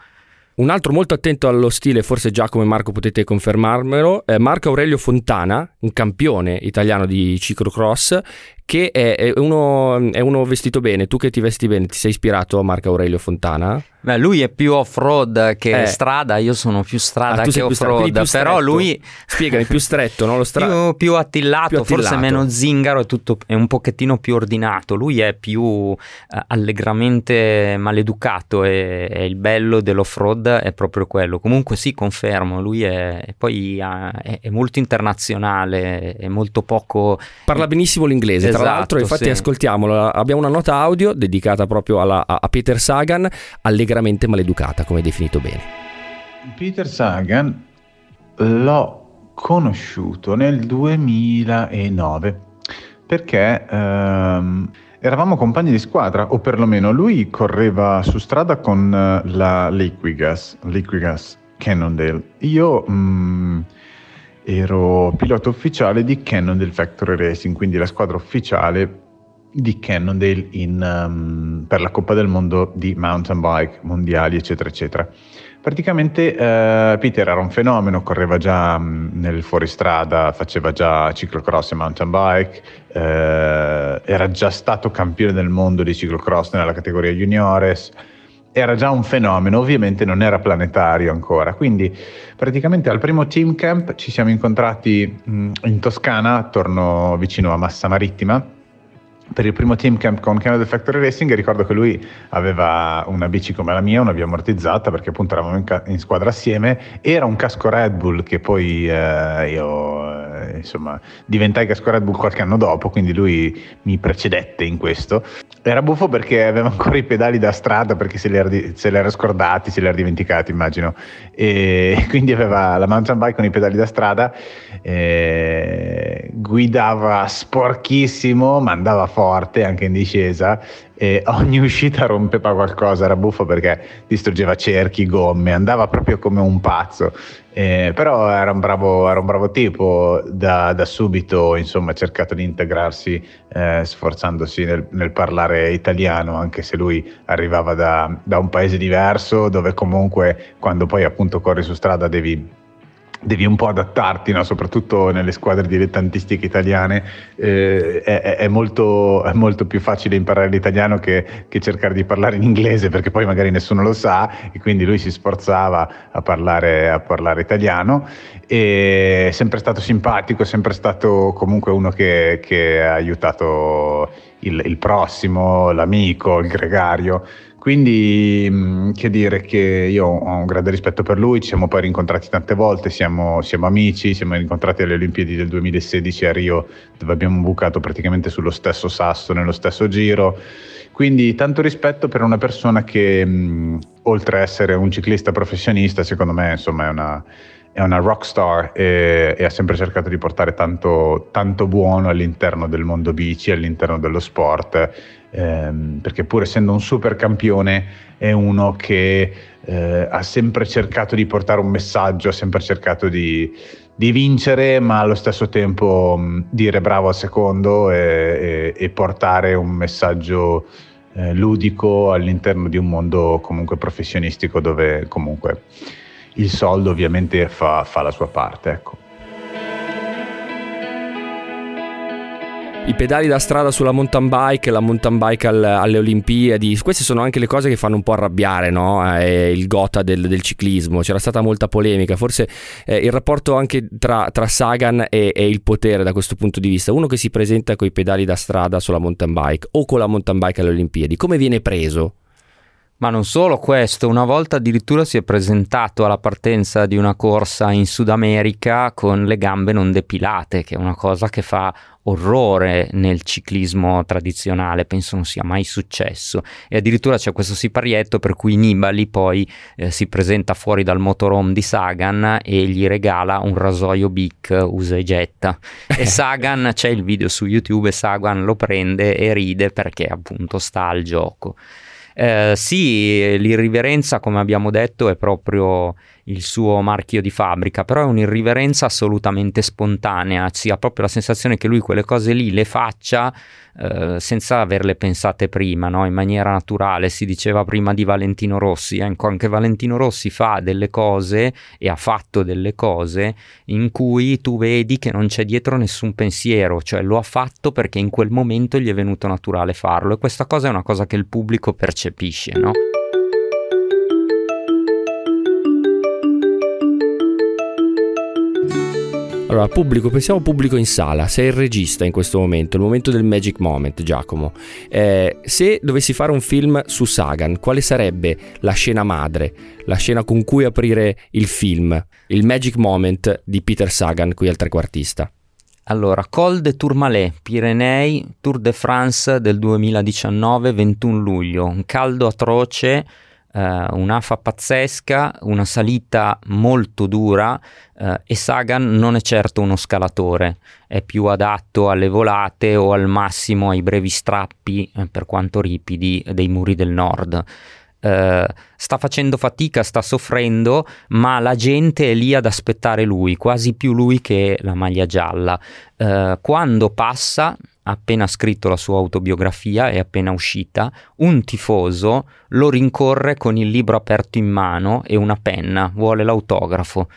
Un altro molto attento allo stile, forse Giacomo e Marco potete confermarmelo, è Marco Aurelio Fontana, un campione italiano di ciclocross, che è, uno, è uno vestito bene, tu che ti vesti bene, ti sei ispirato a Marco Aurelio Fontana? Beh, lui è più off-road che eh. strada, io sono più strada ah, che off-road, stra- però lui... Spiegami, più stretto, no? Lo stra- più, più, attillato, più, attillato, forse meno zingaro, è, tutto, è un pochettino più ordinato, lui è più eh, allegramente maleducato e, e, il bello dell'off-road è proprio quello. Comunque sì, confermo, lui è, poi è, è molto internazionale, è molto poco... Parla benissimo l'inglese, esatto, tra l'altro, infatti sì. ascoltiamolo, abbiamo una nota audio dedicata proprio alla, a, Peter Sagan, allegramente allegramente maleducata, come definito bene. Peter Sagan l'ho conosciuto nel 2009 perché ehm, eravamo compagni di squadra, o perlomeno lui correva su strada con eh, la Liquigas, Liquigas Cannondale. Io mh, mm, ero pilota ufficiale di Cannondale Factory Racing, quindi la squadra ufficiale di Cannondale in, um, per la Coppa del Mondo di mountain bike mondiali, eccetera, eccetera. Praticamente uh, Peter era un fenomeno, correva già um, nel fuoristrada, faceva già ciclocross e mountain bike, uh, era già stato campione del mondo di ciclocross nella categoria juniores, era già un fenomeno, ovviamente non era planetario ancora, quindi praticamente al primo team camp ci siamo incontrati mh, in Toscana, attorno vicino a Massa Marittima, per il primo team camp con Canada Factory Racing ricordo che lui aveva una bici come la mia, una via ammortizzata perché appunto eravamo in, ca- in squadra assieme, era un casco Red Bull che poi eh, io eh, insomma diventai casco Red Bull qualche anno dopo, quindi lui mi precedette in questo. Era buffo perché aveva ancora i pedali da strada perché se li era, di- se li era scordati, se li era dimenticati immagino, e quindi aveva la mountain bike con i pedali da strada, guidava sporchissimo, ma andava fuori forte anche in discesa e ogni uscita rompeva qualcosa, era buffo perché distruggeva cerchi, gomme, andava proprio come un pazzo. Eh, però era un bravo, era un bravo tipo, da, da, subito insomma, ha cercato di integrarsi eh, sforzandosi nel, nel, parlare italiano, anche se lui arrivava da, da un paese diverso dove comunque quando poi appunto corri su strada devi devi un po' adattarti, no? soprattutto nelle squadre dilettantistiche italiane, eh, è, è, molto, è, molto, più facile imparare l'italiano che, che, cercare di parlare in inglese perché poi magari nessuno lo sa e quindi lui si sforzava a parlare, a parlare italiano e è sempre stato simpatico, è sempre stato comunque uno che, che ha aiutato il, il prossimo, l'amico, il gregario. Quindi, mm, che dire che io ho un grande rispetto per lui, ci siamo poi rincontrati tante volte, siamo, siamo amici, siamo rincontrati alle Olimpiadi del 2016 a Rio, dove abbiamo bucato praticamente sullo stesso sasso, nello stesso giro. Quindi tanto rispetto per una persona che, mh, mm, oltre a essere un ciclista professionista, secondo me insomma, è una, è una rock star e, e, ha sempre cercato di portare tanto, tanto buono all'interno del mondo bici, all'interno dello sport ehm, perché pur essendo un super campione è uno che eh, ha sempre cercato di portare un messaggio, ha sempre cercato di, di vincere, ma allo stesso tempo mh, dire bravo al secondo e, e, e portare un messaggio eh, ludico all'interno di un mondo comunque professionistico dove comunque il soldo ovviamente fa, fa la sua parte. Ecco. I pedali da strada sulla mountain bike, la mountain bike al, alle Olimpiadi, queste sono anche le cose che fanno un po' arrabbiare no? eh, il gota del, del, ciclismo. C'era stata molta polemica, forse eh, il rapporto anche tra, tra Sagan e, e, il potere da questo punto di vista. Uno che si presenta con i pedali da strada sulla mountain bike o con la mountain bike alle Olimpiadi, come viene preso? Ma non solo questo, una volta addirittura si è presentato alla partenza di una corsa in Sud America con le gambe non depilate, che è una cosa che fa orrore nel ciclismo tradizionale, penso non sia mai successo. E addirittura c'è questo siparietto per cui Nibali poi eh, si presenta fuori dal motorhome di Sagan e gli regala un rasoio Bic usa e getta. E Sagan, c'è il video su YouTube, e Sagan lo prende e ride perché appunto sta al gioco. Eh, sì, l'irriverenza, come abbiamo detto, è proprio il suo marchio di fabbrica, però è un'irriverenza assolutamente spontanea, si ha proprio la sensazione che lui quelle cose lì le faccia eh, senza averle pensate prima, no? in maniera naturale. Si diceva prima di Valentino Rossi, eh? anche Valentino Rossi fa delle cose e ha fatto delle cose in cui tu vedi che non c'è dietro nessun pensiero, cioè lo ha fatto perché in quel momento gli è venuto naturale farlo e questa cosa è una cosa che il pubblico percepisce. No? Allora, pubblico, pensiamo pubblico in sala, sei il regista in questo momento, il momento del magic moment, Giacomo. Eh, se dovessi fare un film su Sagan, quale sarebbe la scena madre, la scena con cui aprire il film, il magic moment di Peter Sagan qui al trequartista? Allora, Col de Tourmalet, Pirenei, Tour de France del 2019, 21 luglio, un caldo atroce Uh, un'afa pazzesca, una salita molto dura uh, e Sagan non è certo uno scalatore, è più adatto alle volate o al massimo ai brevi strappi, eh, per quanto ripidi, dei muri del nord. Uh, sta facendo fatica, sta soffrendo, ma la gente è lì ad aspettare lui, quasi più lui che la maglia gialla. quando passa, appena scritto la sua autobiografia, è appena uscita, un tifoso lo rincorre con il libro aperto in mano e una penna, vuole l'autografo.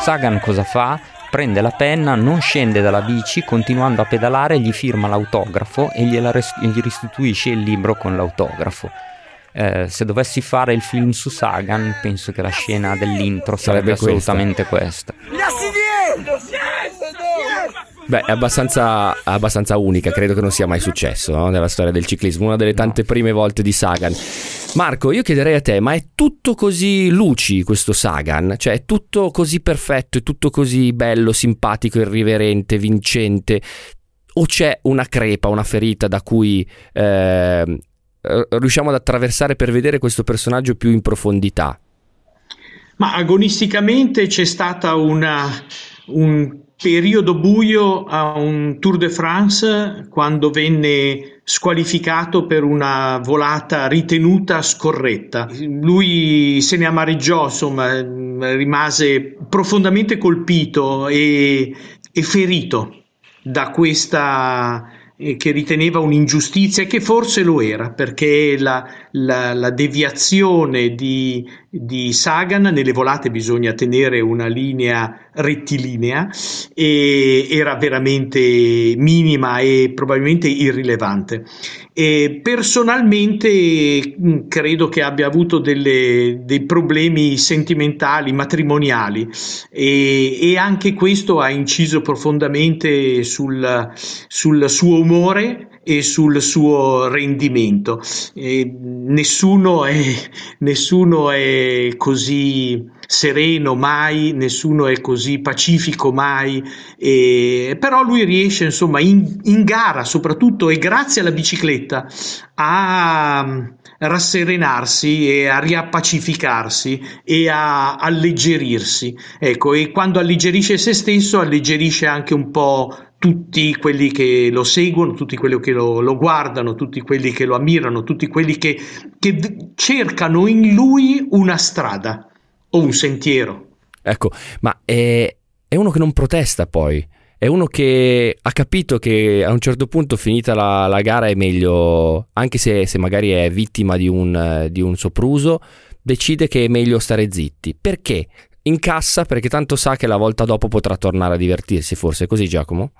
Sagan cosa fa? Prende la penna, non scende dalla bici, continuando a pedalare, gli firma l'autografo e gli restituisce il libro con l'autografo. Eh, se dovessi fare il film su Sagan, penso che la scena dell'intro sarebbe, sarebbe assolutamente questa. Beh, è abbastanza, abbastanza, unica, credo che non sia mai successo no? nella storia del ciclismo, una delle tante prime volte di Sagan. Marco, io chiederei a te, ma è tutto così luci questo Sagan? Cioè è tutto così perfetto, è tutto così bello, simpatico, irriverente, vincente? O c'è una crepa, una ferita da cui eh, riusciamo ad attraversare per vedere questo personaggio più in profondità? Ma agonisticamente c'è stata una, un periodo buio a un Tour de France quando venne squalificato per una volata ritenuta scorretta. Lui se ne amareggiò, insomma, rimase profondamente colpito e, e ferito da questa che riteneva un'ingiustizia e che forse lo era perché la, la, la deviazione di, di, Sagan nelle volate bisogna tenere una linea rettilinea e era veramente minima e probabilmente irrilevante. E personalmente mm, credo che abbia avuto delle, dei problemi sentimentali, matrimoniali e, e, anche questo ha inciso profondamente sul, sul suo umore e sul suo rendimento. Nessuno è, nessuno, è, così sereno mai, nessuno è così pacifico mai, e, però lui riesce insomma in, in gara soprattutto e grazie alla bicicletta a rasserenarsi e a riappacificarsi e a alleggerirsi. Ecco, e quando alleggerisce se stesso, alleggerisce anche un po' tutti quelli che lo seguono, tutti quelli che lo, lo guardano, tutti quelli che lo ammirano, tutti quelli che, che cercano in lui una strada o un sentiero. Ecco, ma è, è uno che non protesta poi è uno che ha capito che a un certo punto finita la, la gara è meglio, anche se, se magari è vittima di un, di un, sopruso, decide che è meglio stare zitti. Perché? Incassa perché tanto sa che la volta dopo potrà tornare a divertirsi, forse così Giacomo?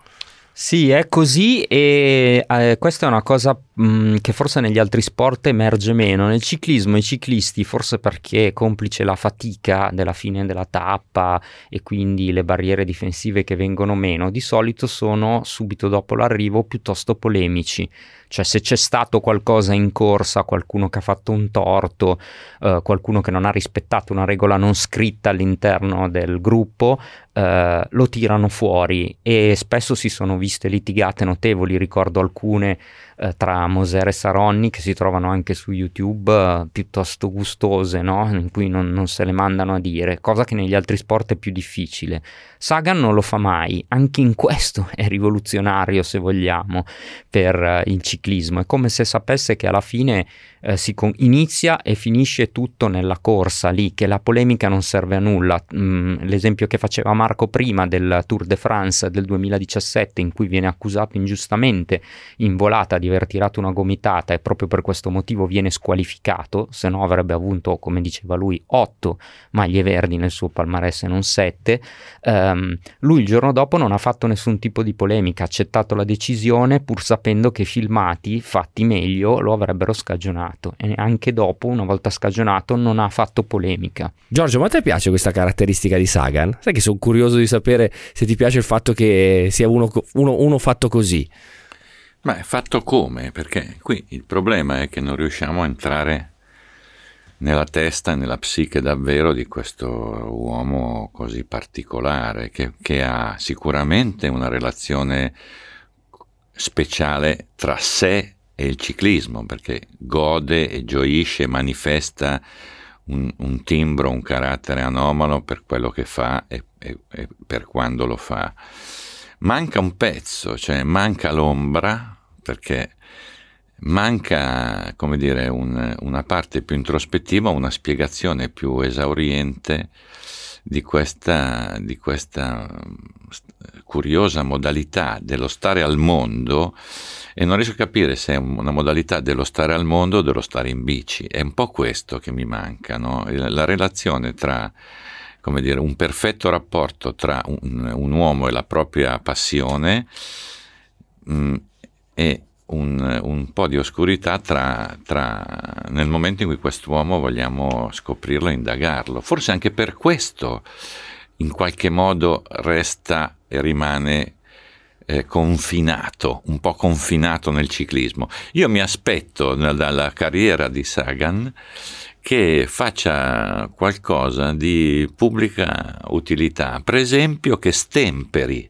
Sì, è così e eh, questa è una cosa mm, che forse negli altri sport emerge meno. Nel ciclismo i ciclisti, forse perché complice la fatica della fine della tappa e quindi le barriere difensive che vengono meno, di solito sono subito dopo l'arrivo piuttosto polemici. Cioè se c'è stato qualcosa in corsa, qualcuno che ha fatto un torto, eh, qualcuno che non ha rispettato una regola non scritta all'interno del gruppo, eh, lo tirano fuori e spesso si sono viste litigate notevoli, ricordo alcune eh, tra Moser e Saronni che si trovano anche su YouTube eh, piuttosto gustose, no? in cui non, non, se le mandano a dire, cosa che negli altri sport è più difficile. Sagan non lo fa mai, anche in questo è rivoluzionario se vogliamo per eh, il ciclismo, è come se sapesse che alla fine eh, si con- inizia e finisce tutto nella corsa lì, che la polemica non serve a nulla. Mm, l'esempio che faceva Marco prima del Tour de France del 2017 in cui viene accusato ingiustamente in volata di aver tirato una gomitata e proprio per questo motivo viene squalificato, se no avrebbe avuto, come diceva lui, 8 maglie verdi nel suo palmarès e non 7. Um, lui il giorno dopo non ha fatto nessun tipo di polemica, ha accettato la decisione pur sapendo che filmati fatti meglio lo avrebbero scagionato e anche dopo, una volta scagionato, non ha fatto polemica. Giorgio, ma a te piace questa caratteristica di Sagan? Sai che sono curioso di sapere se ti piace il fatto che sia uno, uno, uno fatto così. Ma è fatto come? Perché qui il problema è che non riusciamo a entrare nella testa nella psiche davvero di questo uomo così particolare, che, che ha sicuramente una relazione speciale tra sé e il ciclismo, perché gode e gioisce, manifesta un, un timbro, un carattere anomalo per quello che fa e, e, e per quando lo fa. Manca un pezzo, cioè manca l'ombra perché manca, come dire, un, una parte più introspettiva, una spiegazione più esauriente di questa, di questa curiosa modalità dello stare al mondo e non riesco a capire se è una modalità dello stare al mondo o dello stare in bici. È un po' questo che mi manca, no? la relazione tra come dire, un perfetto rapporto tra un, un uomo e la propria passione mh, e un, un, po' di oscurità tra, tra, nel momento in cui quest'uomo vogliamo scoprirlo e indagarlo. Forse anche per questo in qualche modo resta e rimane eh, confinato, un po' confinato nel ciclismo. Io mi aspetto dalla carriera di Sagan che faccia qualcosa di pubblica utilità, per esempio che stemperi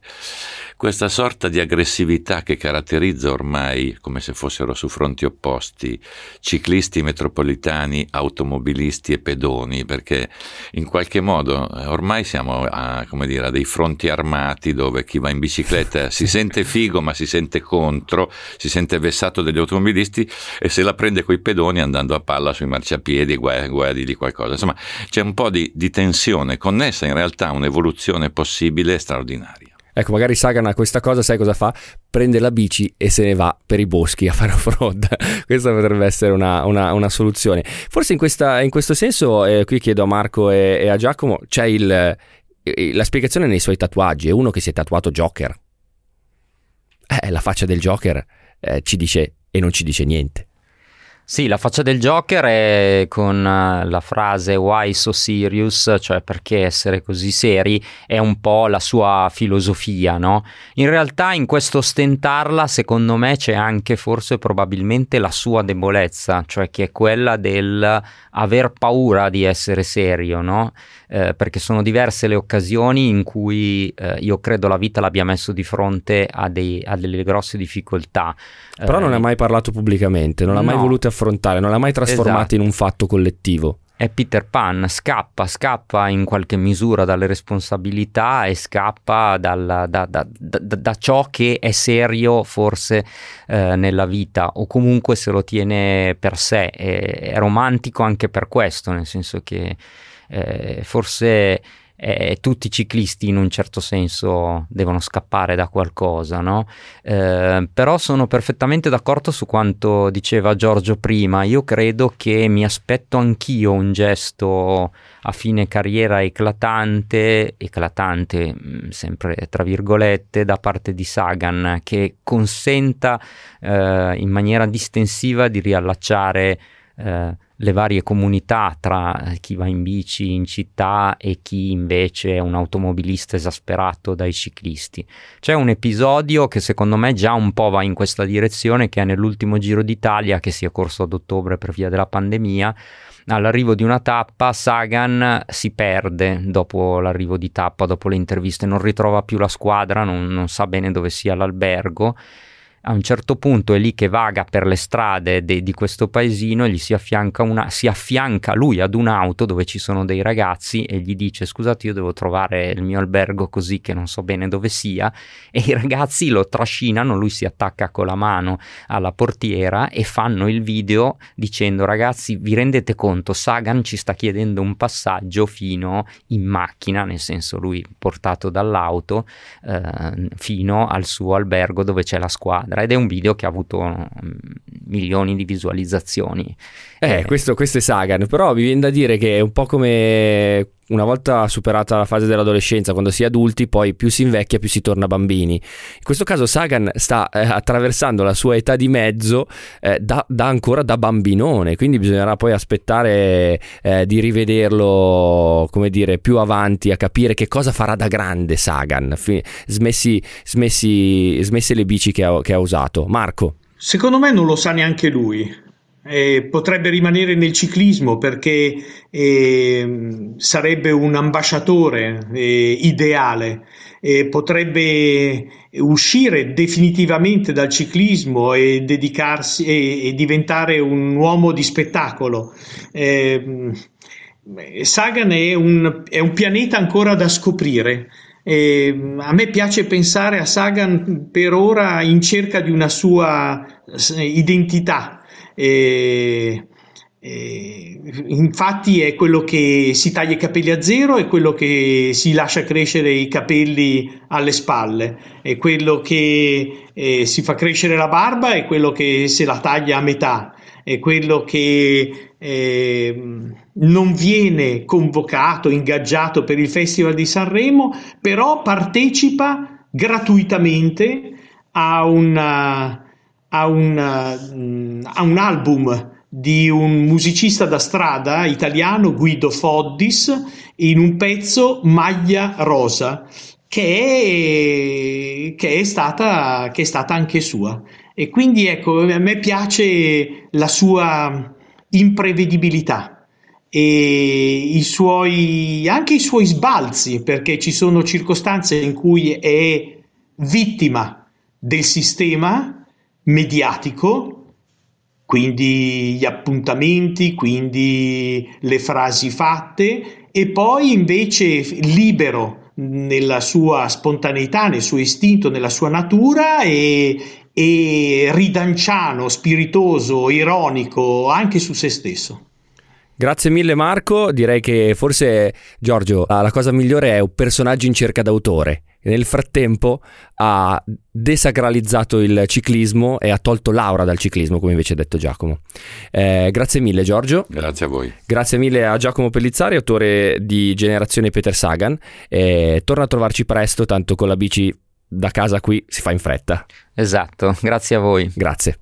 questa sorta di aggressività che caratterizza ormai, come se fossero su fronti opposti, ciclisti metropolitani, automobilisti e pedoni, perché in qualche modo eh, ormai siamo a, dire, a dei fronti armati dove chi va in bicicletta si sente figo ma si sente contro, si sente vessato dagli automobilisti e se la prende coi pedoni andando a palla sui marciapiedi guarda, guarda di qualcosa. Insomma, c'è un po' di, di tensione connessa in realtà a un'evoluzione possibile e straordinaria. Ecco, magari Sagan a questa cosa, sai cosa fa? Prende la bici e se ne va per i boschi a fare off-road. questa potrebbe essere una, una, una soluzione. Forse in, questa, in questo senso, eh, qui chiedo a Marco e, e a Giacomo, c'è il, eh, la spiegazione nei suoi tatuaggi. È uno che si è tatuato Joker. Eh, la faccia del Joker eh, ci dice e non ci dice niente. Sì, la faccia del Joker è con eh, la frase why so serious, cioè perché essere così seri, è un po' la sua filosofia, no? In realtà in questo stentarla, secondo me, c'è anche forse probabilmente la sua debolezza, cioè che è quella del aver paura di essere serio, no? Eh, perché sono diverse le occasioni in cui eh, io credo la vita l'abbia messo di fronte a, dei, a delle grosse difficoltà. Però non ha eh, mai parlato pubblicamente, non l'ha no. mai voluto affrontare, non l'ha mai trasformato esatto. in un fatto collettivo è Peter Pan, scappa, scappa in qualche misura dalle responsabilità e scappa dal, da, da, da, da, ciò che è serio forse eh, nella vita o comunque se lo tiene per sé. È, è romantico anche per questo, nel senso che eh, forse eh, tutti i ciclisti in un certo senso devono scappare da qualcosa, no? Eh, però sono perfettamente d'accordo su quanto diceva Giorgio prima. Io credo che mi aspetto anch'io un gesto a fine carriera eclatante, eclatante mm, sempre tra virgolette, da parte di Sagan, che consenta eh, in maniera distensiva di riallacciare eh, le varie comunità tra chi va in bici in città e chi invece è un automobilista esasperato dai ciclisti. C'è un episodio che secondo me già un po' va in questa direzione che è nell'ultimo Giro d'Italia che si è corso ad ottobre per via della pandemia. All'arrivo di una tappa Sagan si perde dopo l'arrivo di tappa, dopo le interviste, non ritrova più la squadra, non, non sa bene dove sia l'albergo a un certo punto è lì che vaga per le strade de, di questo paesino e gli si affianca, una, si affianca lui ad un'auto dove ci sono dei ragazzi e gli dice scusate io devo trovare il mio albergo così che non so bene dove sia. E i ragazzi lo trascinano, lui si attacca con la mano alla portiera e fanno il video dicendo ragazzi vi rendete conto? Sagan ci sta chiedendo un passaggio fino in macchina, nel senso lui portato dall'auto eh, fino al suo albergo dove c'è la squadra eccetera. Ed è un video che ha avuto mm, milioni di visualizzazioni. Eh, eh, questo, questo è Sagan, però mi viene da dire che è un po' come una volta superata la fase dell'adolescenza, quando si è adulti, poi più si invecchia, più si torna bambini. In questo caso Sagan sta eh, attraversando la sua età di mezzo eh, da, da, ancora da bambinone, quindi bisognerà poi aspettare eh, di rivederlo, come dire, più avanti a capire che cosa farà da grande Sagan, fi- smessi, smessi, smesse le bici che ha, che ha usato. Marco. Secondo me non lo sa neanche lui eh, potrebbe rimanere nel ciclismo perché eh, sarebbe un ambasciatore eh, ideale, potrebbe uscire definitivamente dal ciclismo e dedicarsi e, e diventare un uomo di spettacolo. Eh, Sagan è un, è un, pianeta ancora da scoprire. Eh, a me piace pensare a Sagan per ora in cerca di una sua identità, e, e, infatti è quello che si taglia i capelli a zero, è quello che si lascia crescere i capelli alle spalle, è quello che eh, si fa crescere la barba, è quello che se la taglia a metà, è quello che eh, non viene convocato, ingaggiato per il Festival di Sanremo, però partecipa gratuitamente a una a un, a un album di un musicista da strada italiano, Guido Foddis, in un pezzo Maglia Rosa, che è, che è, stata, che è stata anche sua. E quindi ecco, a me piace la sua imprevedibilità e i suoi, anche i suoi sbalzi, perché ci sono circostanze in cui è vittima del sistema mediatico, quindi gli appuntamenti, quindi le frasi fatte, e poi invece libero nella sua spontaneità, nel suo istinto, nella sua natura e, e ridanciano, spiritoso, ironico anche su se stesso. Grazie mille Marco, direi che forse Giorgio la cosa migliore è un personaggio in cerca d'autore nel frattempo ha desacralizzato il ciclismo e ha tolto Laura dal ciclismo, come invece ha detto Giacomo. Eh, grazie mille Giorgio. Grazie a voi. Grazie mille a Giacomo Pellizzari, autore di Generazione Peter Sagan. Eh, torna a trovarci presto, tanto con la bici da casa qui si fa in fretta. Esatto, grazie a voi. Grazie.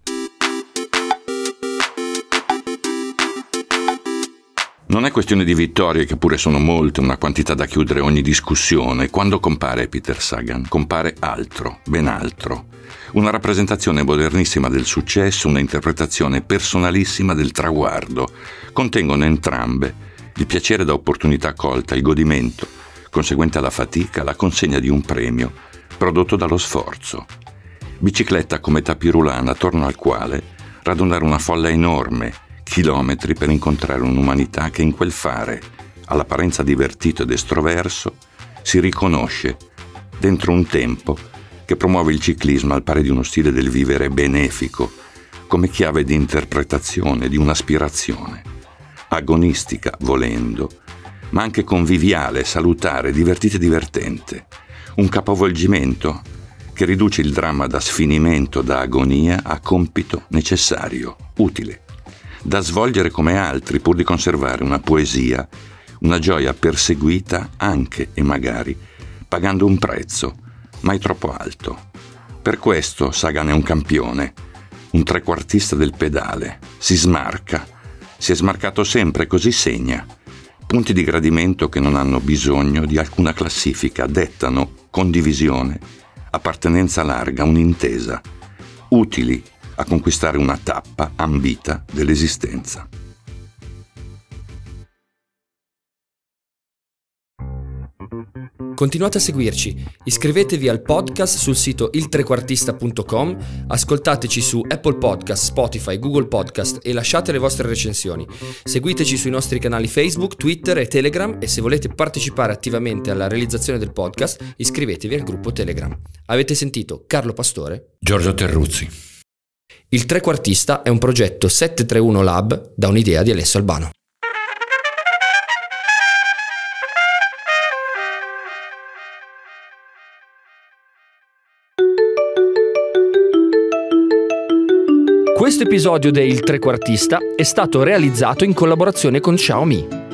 Non è questione di vittorie, che pure sono molte, una quantità da chiudere ogni discussione. Quando compare Peter Sagan, compare altro, ben altro. Una rappresentazione modernissima del successo, una interpretazione personalissima del traguardo. Contengono entrambe il piacere da opportunità colta, il godimento, conseguente alla fatica, la consegna di un premio, prodotto dallo sforzo. Bicicletta come tapirulana attorno al quale radunare una folla enorme, chilometri per incontrare un'umanità che in quel fare, all'apparenza divertito ed estroverso, si riconosce dentro un tempo che promuove il ciclismo al pari di uno stile del vivere benefico, come chiave di interpretazione di un'aspirazione, agonistica volendo, ma anche conviviale, salutare, divertita e divertente, un capovolgimento che riduce il dramma da sfinimento, da agonia a compito necessario, utile da svolgere come altri pur di conservare una poesia, una gioia perseguita anche e magari pagando un prezzo mai troppo alto. Per questo Sagan è un campione, un trequartista del pedale, si smarca, Si è smarcato sempre, così segna. Punti di gradimento che non hanno bisogno di alcuna classifica, dettano condivisione, appartenenza larga, un'intesa, utili a conquistare una tappa ambita dell'esistenza. Continuate a seguirci, iscrivetevi al podcast sul sito iltrequartista.com, ascoltateci su Apple Podcast, Spotify, Google Podcast e lasciate le vostre recensioni. Seguiteci sui nostri canali Facebook, Twitter e Telegram e se volete partecipare attivamente alla realizzazione del podcast iscrivetevi al gruppo Telegram. Avete sentito Carlo Pastore? Giorgio Terruzzi. Il trequartista è un progetto 731 Lab da un'idea di Alessio Albano. Questo episodio de Il Trequartista è stato realizzato in collaborazione con Xiaomi.